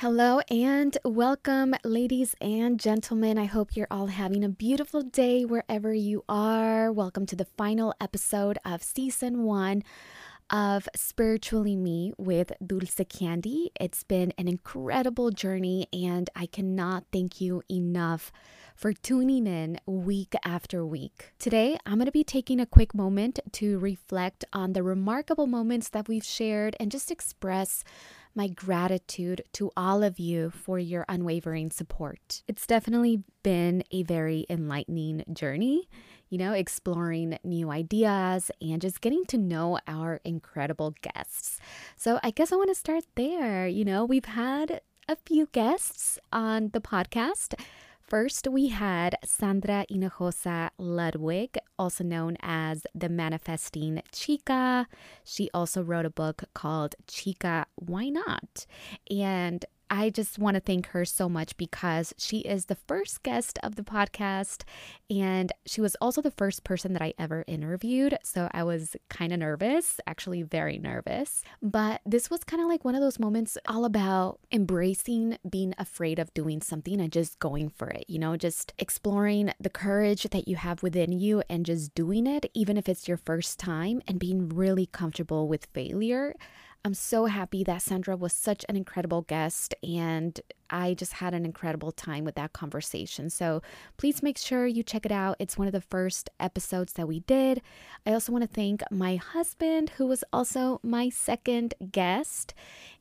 Hello and welcome, ladies and gentlemen. I hope you're all having a beautiful day wherever you are. Welcome to the final episode of season one of Spiritually Me with Dulce Candy. It's been an incredible journey, and I cannot thank you enough for tuning in week after week. Today, I'm going to be taking a quick moment to reflect on the remarkable moments that we've shared and just express my gratitude to all of you for your unwavering support. It's definitely been a very enlightening journey, you know, exploring new ideas and just getting to know our incredible guests. So, I guess I want to start there. You know, we've had a few guests on the podcast. First, we had Sandra Hinojosa Ludwig, also known as the Manifesting Chica. She also wrote a book called Chica Why Not? And I just want to thank her so much because she is the first guest of the podcast and she was also the first person that I ever interviewed. So I was kind of nervous, actually, very nervous. But this was kind of like one of those moments all about embracing being afraid of doing something and just going for it, you know, just exploring the courage that you have within you and just doing it, even if it's your first time, and being really comfortable with failure. I'm so happy that Sandra was such an incredible guest and I just had an incredible time with that conversation. So please make sure you check it out. It's one of the first episodes that we did. I also want to thank my husband, who was also my second guest.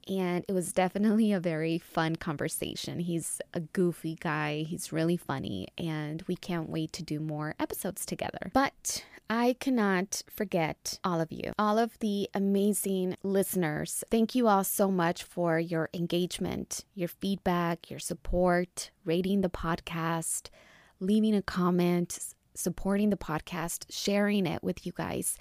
And it was definitely a very fun conversation. He's a goofy guy, he's really funny, and we can't wait to do more episodes together. But I cannot forget all of you, all of the amazing listeners. Thank you all so much for your engagement, your feedback, your support, rating the podcast, leaving a comment, supporting the podcast, sharing it with you guys.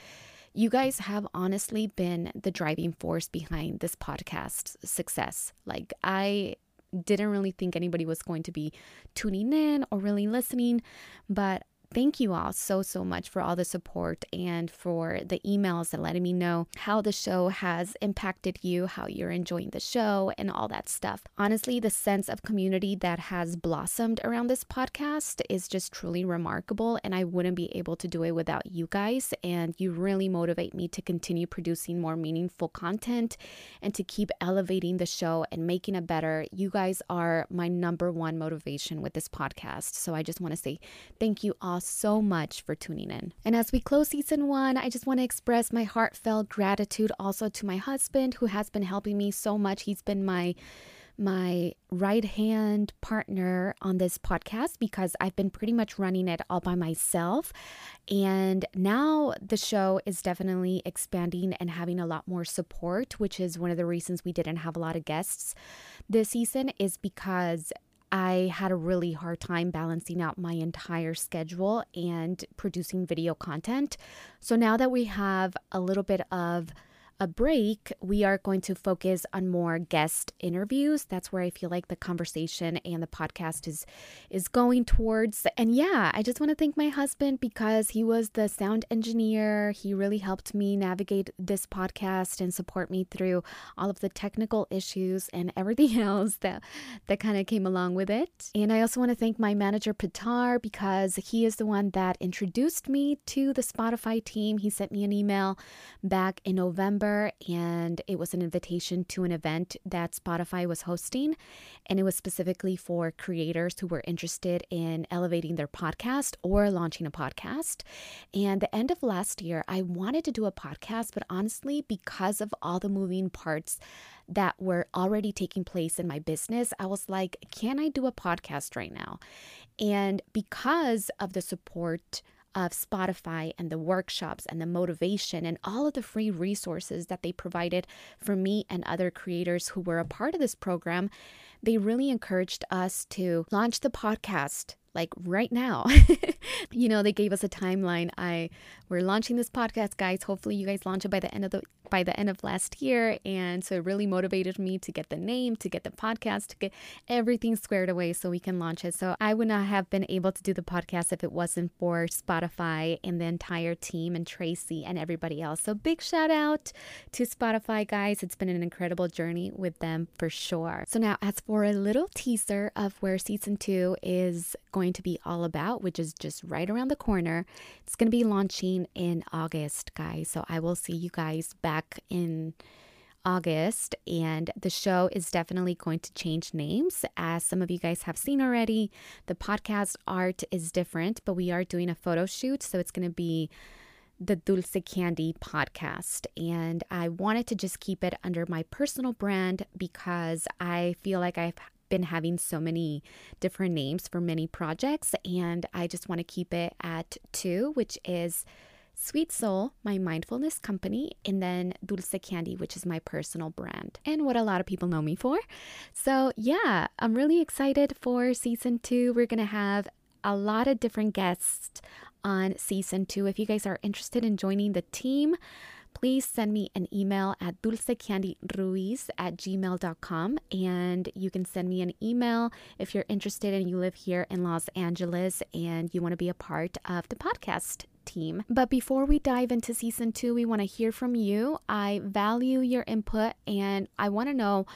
You guys have honestly been the driving force behind this podcast's success. Like, I didn't really think anybody was going to be tuning in or really listening, but Thank you all so, so much for all the support and for the emails and letting me know how the show has impacted you, how you're enjoying the show, and all that stuff. Honestly, the sense of community that has blossomed around this podcast is just truly remarkable, and I wouldn't be able to do it without you guys. And you really motivate me to continue producing more meaningful content and to keep elevating the show and making it better. You guys are my number one motivation with this podcast. So I just want to say thank you all so much for tuning in. And as we close season one, I just want to express my heartfelt gratitude also to my husband who has been helping me so much. He's been my my right hand partner on this podcast because I've been pretty much running it all by myself. And now the show is definitely expanding and having a lot more support, which is one of the reasons we didn't have a lot of guests this season, is because I had a really hard time balancing out my entire schedule and producing video content. So now that we have a little bit of a break, we are going to focus on more guest interviews. That's where I feel like the conversation and the podcast is is going towards. And yeah, I just want to thank my husband because he was the sound engineer. He really helped me navigate this podcast and support me through all of the technical issues and everything else that that kind of came along with it. And I also want to thank my manager Pitar because he is the one that introduced me to the Spotify team. He sent me an email back in November and it was an invitation to an event that Spotify was hosting. And it was specifically for creators who were interested in elevating their podcast or launching a podcast. And the end of last year, I wanted to do a podcast, but honestly, because of all the moving parts, that were already taking place in my business, I was like, can I do a podcast right now? And because of the support of Spotify and the workshops and the motivation and all of the free resources that they provided for me and other creators who were a part of this program, they really encouraged us to launch the podcast like right now. you know, they gave us a timeline. I we're launching this podcast, guys. Hopefully you guys launch it by the end of the by the end of last year. And so it really motivated me to get the name, to get the podcast, to get everything squared away so we can launch it. So I would not have been able to do the podcast if it wasn't for Spotify and the entire team and Tracy and everybody else. So big shout out to Spotify, guys. It's been an incredible journey with them for sure. So now, as for a little teaser of where season two is going to be all about, which is just right around the corner, it's going to be launching in August, guys. So I will see you guys back in August, and the show is definitely going to change names. As some of you guys have seen already, the podcast art is different, but we are doing a photo shoot, so it's going to be the Dulce Candy podcast. And I wanted to just keep it under my personal brand because I feel like I've been having so many different names for many projects, and I just want to keep it at two, which is Sweet Soul, my mindfulness company, and then Dulce Candy, which is my personal brand and what a lot of people know me for. So, yeah, I'm really excited for season two. We're going to have a lot of different guests on season two. If you guys are interested in joining the team, please send me an email at dulcecandyruiz at gmail.com. And you can send me an email if you're interested and you live here in Los Angeles and you want to be a part of the podcast team. But before we dive into season two, we want to hear from you. I value your input and I want to know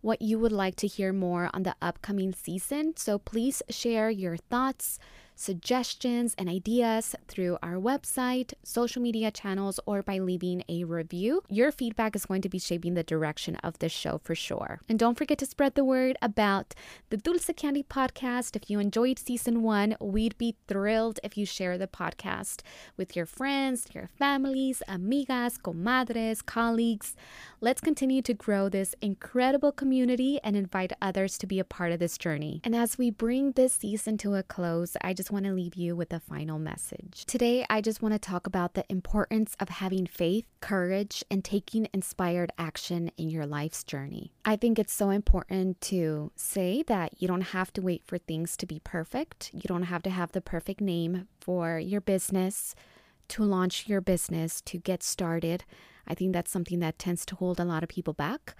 what you would like to hear more on the upcoming season. So please share your thoughts suggestions and ideas through our website, social media channels, or by leaving a review. Your feedback is going to be shaping the direction of this show for sure. And don't forget to spread the word about the Dulce Candy podcast. If you enjoyed season one, we'd be thrilled if you share the podcast with your friends, your families, amigas, comadres, colleagues. Let's continue to grow this incredible community and invite others to be a part of this journey. And as we bring this season to a close, I want to leave you with a final message. Today, I just want to talk about the importance of having faith, courage, and taking inspired action in your life's journey. I think it's so important to say that you don't have to wait for things to be perfect. You don't have to have the perfect name for your business, to launch your business, to get started. I think that's something that tends to hold a lot of people back.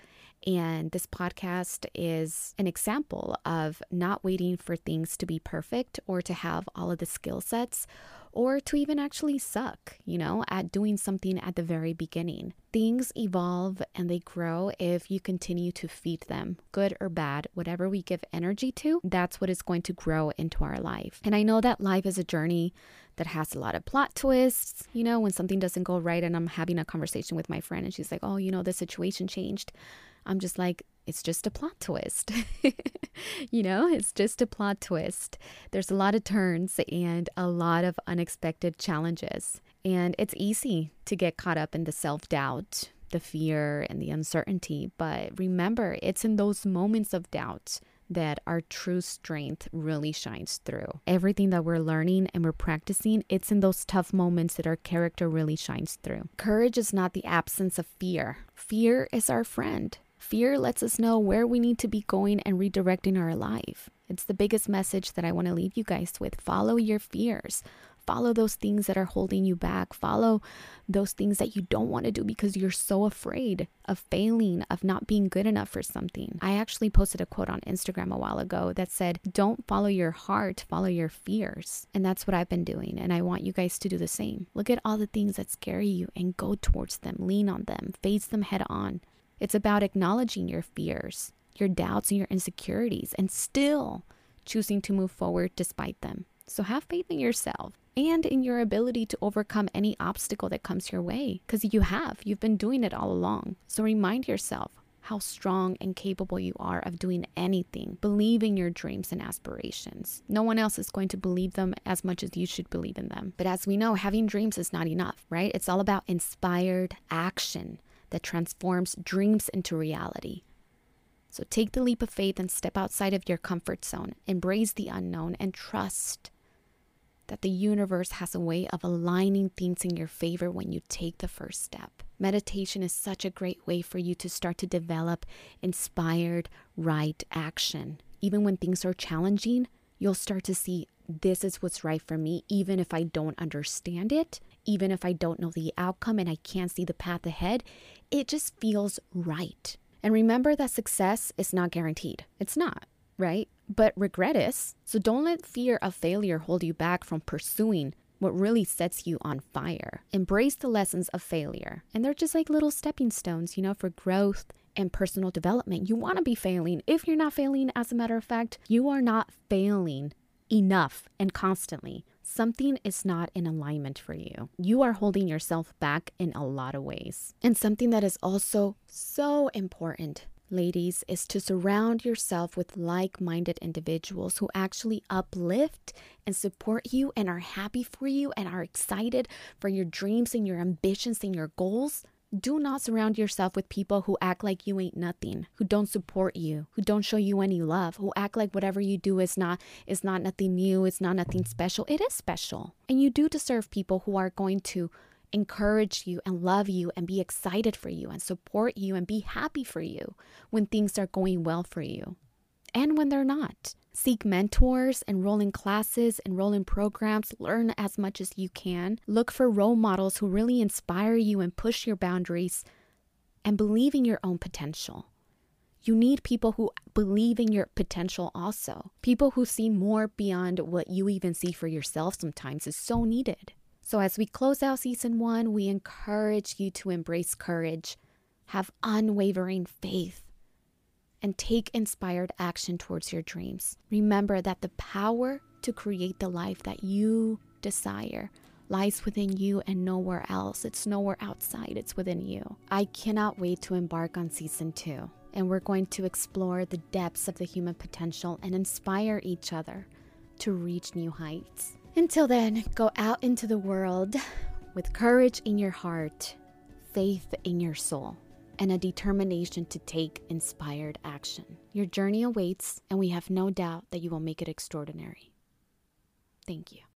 And this podcast is an example of not waiting for things to be perfect or to have all of the skill sets or to even actually suck, you know, at doing something at the very beginning. Things evolve and they grow if you continue to feed them, good or bad, whatever we give energy to, that's what is going to grow into our life. And I know that life is a journey that has a lot of plot twists. You know, when something doesn't go right and I'm having a conversation with my friend and she's like, oh, you know, the situation changed. I'm just like, it's just a plot twist. you know, it's just a plot twist. There's a lot of turns and a lot of unexpected challenges. And it's easy to get caught up in the self doubt, the fear, and the uncertainty. But remember, it's in those moments of doubt that our true strength really shines through. Everything that we're learning and we're practicing, it's in those tough moments that our character really shines through. Courage is not the absence of fear, fear is our friend. Fear lets us know where we need to be going and redirecting our life. It's the biggest message that I want to leave you guys with. Follow your fears. Follow those things that are holding you back. Follow those things that you don't want to do because you're so afraid of failing, of not being good enough for something. I actually posted a quote on Instagram a while ago that said, Don't follow your heart, follow your fears. And that's what I've been doing. And I want you guys to do the same. Look at all the things that scare you and go towards them, lean on them, face them head on. It's about acknowledging your fears, your doubts, and your insecurities, and still choosing to move forward despite them. So have faith in yourself and in your ability to overcome any obstacle that comes your way because you have. You've been doing it all along. So remind yourself how strong and capable you are of doing anything. Believe in your dreams and aspirations. No one else is going to believe them as much as you should believe in them. But as we know, having dreams is not enough, right? It's all about inspired action that transforms dreams into reality. So take the leap of faith and step outside of your comfort zone. Embrace the unknown and trust that the universe has a way of aligning things in your favor when you take the first step. Meditation is such a great way for you to start to develop inspired, right action. Even when things are challenging, you'll start to see this is what's right for me, even if I don't understand it, even if I don't know the outcome and I can't see the path ahead. It just feels right. And remember that success is not guaranteed. It's not, right? But regret is. So don't let fear of failure hold you back from pursuing what really sets you on fire. Embrace the lessons of failure. And they're just like little stepping stones, you know, for growth and personal development. You want to be failing. If you're not failing, as a matter of fact, you are not failing enough and constantly. Something is not in alignment for you. You are holding yourself back in a lot of ways. And something that is also so important ladies, is to surround yourself with like minded individuals who actually uplift and support you and are happy for you and are excited for your dreams and your ambitions and your goals. Do not surround yourself with people who act like you ain't nothing, who don't support you, who don't show you any love, who act like whatever you do is not is not nothing new, it's not nothing special. It is special. And you do deserve people who are going to encourage you and love you and be excited for you and support you and be happy for you when things are going well for you and when they're not. Seek mentors, enroll in classes, enroll in programs, learn as much as you can. Look for role models who really inspire you and push your boundaries and believe in your own potential. You need people who believe in your potential also. People who see more beyond what you even see for yourself sometimes is so needed. So, as we close out season one, we encourage you to embrace courage, have unwavering faith, and take inspired action towards your dreams. Remember that the power to create the life that you desire lies within you and nowhere else. It's nowhere outside, it's within you. I cannot wait to embark on season two, and we're going to explore the depths of the human potential and inspire each other to reach new heights. Until then, go out into the world with courage in your heart, faith in your soul, and a determination to take inspired action. Your journey awaits, and we have no doubt that you will make it extraordinary. Thank you.